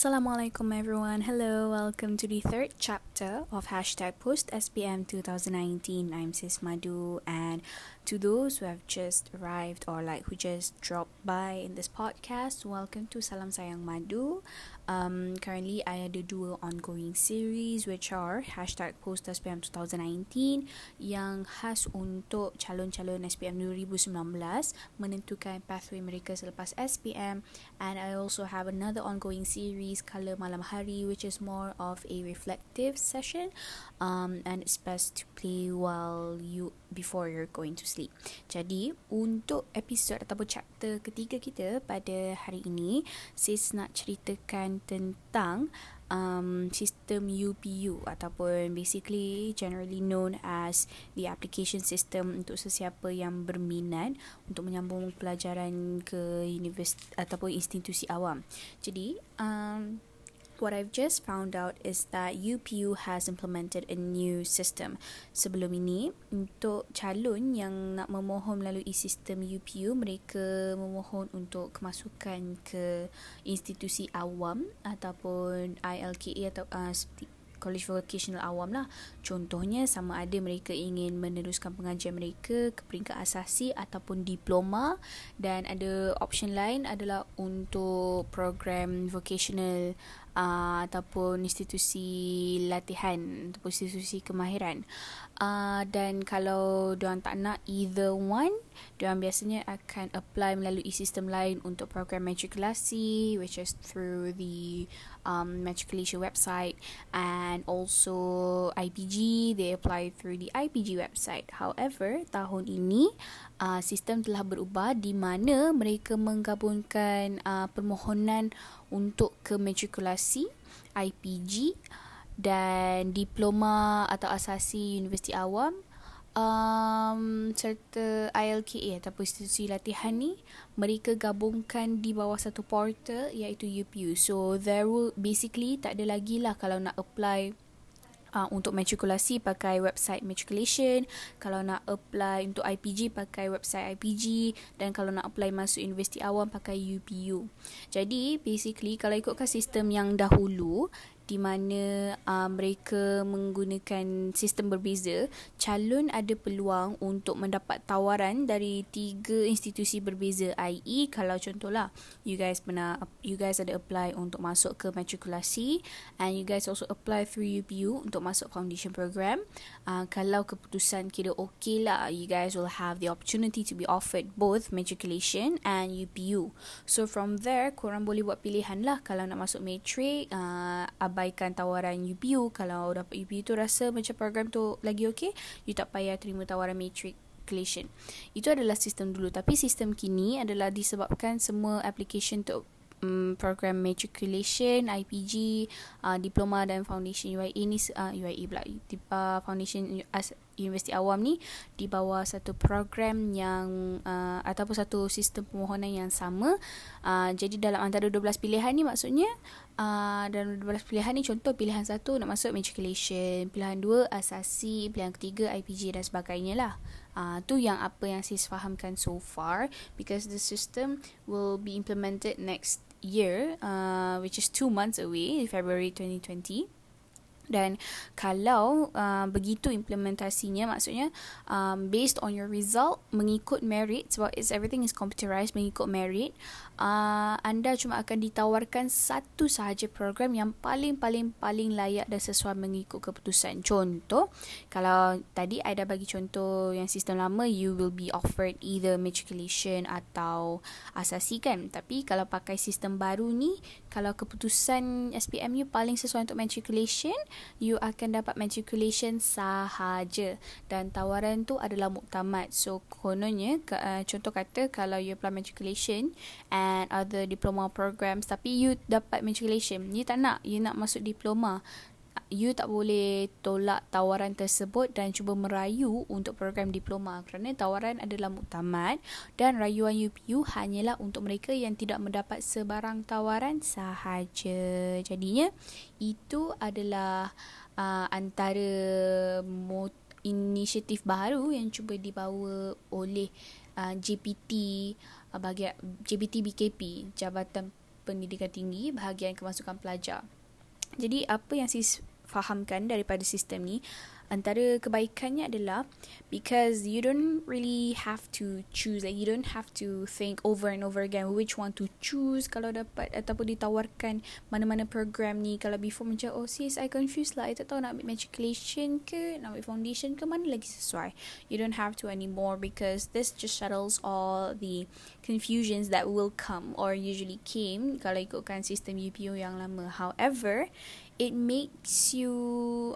Assalamualaikum everyone. Hello, welcome to the third chapter of hashtag post SPM 2019. I'm Sis Madu and to those who have just arrived or like who just dropped by in this podcast, welcome to Salam Sayang Madu. Um, currently, I ada dua ongoing series which are hashtag post SPM 2019 yang khas untuk calon-calon SPM 2019 menentukan pathway mereka selepas SPM and I also have another ongoing series Color Malam Hari which is more of a reflective session um, and it's best to play while you before you're going to sleep. Jadi, untuk episod ataupun chapter ketiga kita pada hari ini, sis nak ceritakan tentang um, sistem UPU ataupun basically generally known as the application system untuk sesiapa yang berminat untuk menyambung pelajaran ke universiti ataupun institusi awam. Jadi, um, what I've just found out is that UPU has implemented a new system. Sebelum ini, untuk calon yang nak memohon melalui sistem UPU, mereka memohon untuk kemasukan ke institusi awam ataupun ILKA atau uh, college vocational awam lah. Contohnya sama ada mereka ingin meneruskan pengajian mereka ke peringkat asasi ataupun diploma dan ada option lain adalah untuk program vocational uh, ataupun institusi latihan ataupun institusi kemahiran. Uh, dan kalau diorang tak nak either one, diorang biasanya akan apply melalui sistem lain untuk program matrikulasi which is through the um, matriculation website and also IPG, they apply through the IPG website. However, tahun ini uh, sistem telah berubah di mana mereka menggabungkan uh, permohonan untuk ke matrikulasi IPG dan diploma atau asasi universiti awam um, serta ILKA ataupun institusi latihan ni mereka gabungkan di bawah satu portal iaitu UPU so there will basically tak ada lagi lah kalau nak apply uh, untuk matrikulasi pakai website matriculation kalau nak apply untuk IPG pakai website IPG dan kalau nak apply masuk universiti awam pakai UPU jadi basically kalau ikutkan sistem yang dahulu di mana uh, mereka menggunakan sistem berbeza, calon ada peluang untuk mendapat tawaran dari tiga institusi berbeza. I.e. kalau contohlah you guys pernah you guys ada apply untuk masuk ke matrikulasi and you guys also apply through UPU untuk masuk foundation program. Uh, kalau keputusan kira okay lah, you guys will have the opportunity to be offered both matriculation and UPU. So from there, korang boleh buat pilihan lah kalau nak masuk matrik, uh, abaikan tawaran UPU kalau dapat UPU tu rasa macam program tu lagi okey you tak payah terima tawaran matriculation. Itu adalah sistem dulu. Tapi sistem kini adalah disebabkan semua application tu um, program matriculation IPG uh, diploma dan foundation UIA ni uh, UIA pula uh, foundation as universiti awam ni di bawah satu program yang uh, ataupun satu sistem permohonan yang sama. Uh, jadi dalam antara 12 pilihan ni maksudnya uh, dalam 12 pilihan ni contoh pilihan satu nak masuk matriculation pilihan dua asasi pilihan ketiga IPG dan sebagainya lah. Uh, tu yang apa yang saya fahamkan so far because the system will be implemented next year uh, which is two months away February 2020 dan kalau uh, begitu implementasinya maksudnya um, based on your result mengikut merit sebab it's everything is computerized mengikut merit uh, anda cuma akan ditawarkan satu sahaja program yang paling paling paling layak dan sesuai mengikut keputusan. Contoh kalau tadi I dah bagi contoh yang sistem lama you will be offered either matriculation atau asasi kan tapi kalau pakai sistem baru ni kalau keputusan SPM you paling sesuai untuk matriculation you akan dapat matriculation sahaja. Dan tawaran tu adalah muktamad. So kononnya uh, contoh kata kalau you apply matriculation and other diploma programs tapi you dapat matriculation you tak nak you nak masuk diploma you tak boleh tolak tawaran tersebut dan cuba merayu untuk program diploma kerana tawaran adalah muktamad dan rayuan UPU hanyalah untuk mereka yang tidak mendapat sebarang tawaran sahaja. Jadinya itu adalah uh, antara mot- inisiatif baru yang cuba dibawa oleh JPT bagi JPT BKP Jabatan pendidikan tinggi bahagian kemasukan pelajar. Jadi apa yang sis fahamkan daripada sistem ni antara kebaikannya adalah because you don't really have to choose like you don't have to think over and over again which one to choose kalau dapat ataupun ditawarkan mana-mana program ni. Kalau before macam oh sis I confused lah. I tak tahu nak ambil matriculation ke nak ambil foundation ke mana lagi sesuai? You don't have to anymore because this just settles all the confusions that will come or usually came kalau ikutkan sistem UPU yang lama. However it makes you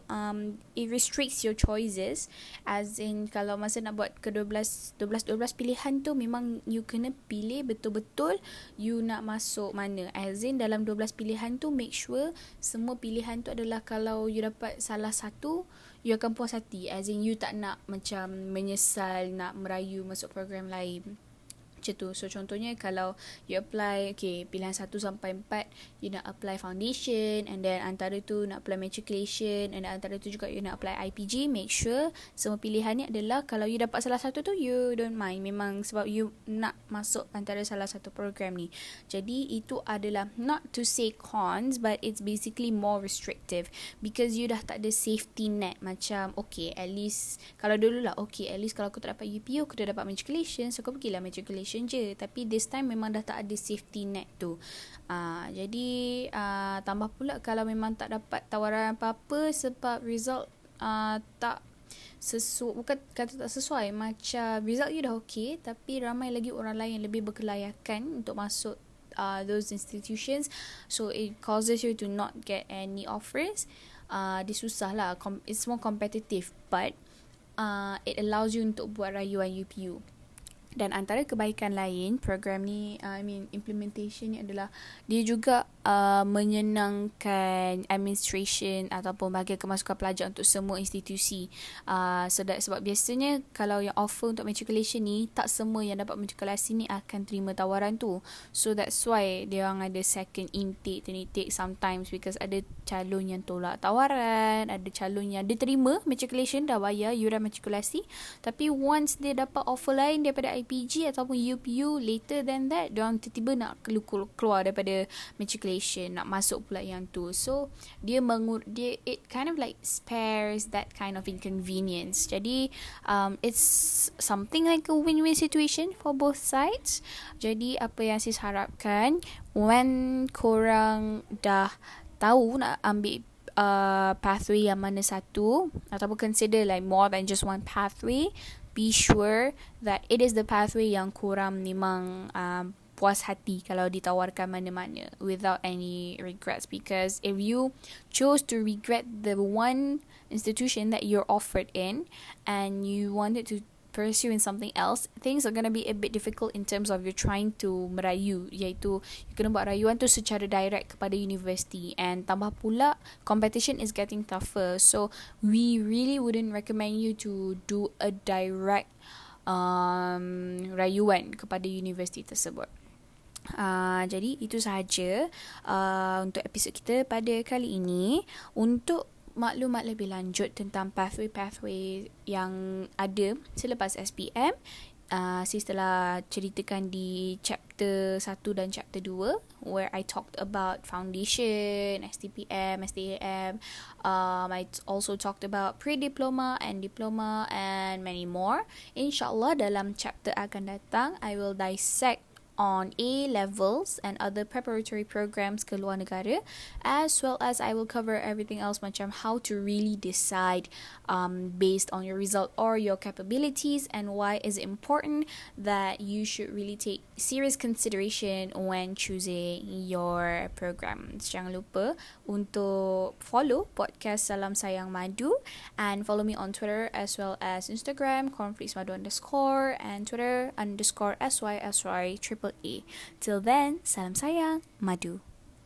um it restricts your choices. As in kalau masa nak buat ke 12 12 12 pilihan tu memang you kena pilih betul-betul you nak masuk mana. As in dalam 12 pilihan tu make sure semua pilihan tu adalah kalau you dapat salah satu you akan puas hati. As in you tak nak macam menyesal nak merayu masuk program lain macam tu. So contohnya kalau you apply okay pilihan 1 sampai 4 you nak apply foundation and then antara tu nak apply matriculation and antara tu juga you nak apply IPG make sure semua pilihan ni adalah kalau you dapat salah satu tu you don't mind memang sebab you nak masuk antara salah satu program ni. Jadi itu adalah not to say cons but it's basically more restrictive because you dah tak ada safety net macam okay at least kalau dulu lah okay at least kalau aku tak dapat UPU aku dah dapat matriculation so aku pergilah matriculation option je tapi this time memang dah tak ada safety net tu. Uh, jadi uh, tambah pula kalau memang tak dapat tawaran apa-apa sebab result uh, tak sesuai bukan kata tak sesuai macam result you dah okay tapi ramai lagi orang lain yang lebih berkelayakan untuk masuk uh, those institutions. So it causes you to not get any offers. Uh, dia susah lah. It's more competitive but uh, it allows you untuk buat rayuan UPU dan antara kebaikan lain program ni uh, I mean implementation ni adalah dia juga uh, menyenangkan administration ataupun bahagian kemasukan pelajar untuk semua institusi. Uh, so that, sebab biasanya kalau yang offer untuk matriculation ni tak semua yang dapat matrikulasi ni akan terima tawaran tu. So that's why dia orang ada second intake then intake sometimes because ada calon yang tolak tawaran ada calon yang dia terima matriculation dah bayar yuran matrikulasi. Tapi once dia dapat offer lain daripada IPG ataupun UPU later than that dia orang tiba-tiba nak keluar daripada matriculation nak masuk pula yang tu. So dia mengur dia it kind of like spares that kind of inconvenience. Jadi um, it's something like a win-win situation for both sides. Jadi apa yang sis harapkan when korang dah tahu nak ambil uh, pathway yang mana satu ataupun consider like more than just one pathway be sure that it is the pathway yang kurang memang um, puas hati kalau ditawarkan mana-mana without any regrets because if you chose to regret the one institution that you're offered in and you wanted to pursue in something else, things are going to be a bit difficult in terms of you trying to merayu, iaitu you kena buat rayuan tu secara direct kepada university and tambah pula competition is getting tougher. So we really wouldn't recommend you to do a direct um, rayuan kepada universiti tersebut. Uh, jadi itu sahaja uh, untuk episod kita pada kali ini. Untuk maklumat lebih lanjut tentang pathway-pathway yang ada selepas SPM uh, saya telah ceritakan di chapter 1 dan chapter 2 where I talked about foundation, STPM, STAM um, I also talked about pre-diploma and diploma and many more InsyaAllah dalam chapter akan datang I will dissect on A levels and other preparatory programs ke luar negara as well as I will cover everything else macam how to really decide um, based on your result or your capabilities and why is it important that you should really take serious consideration when choosing your program. Jangan lupa untuk follow podcast Salam Sayang Madu and follow me on Twitter as well as Instagram conflicts madu underscore and Twitter underscore SYSY triple A. Till then, salam sayang, madu.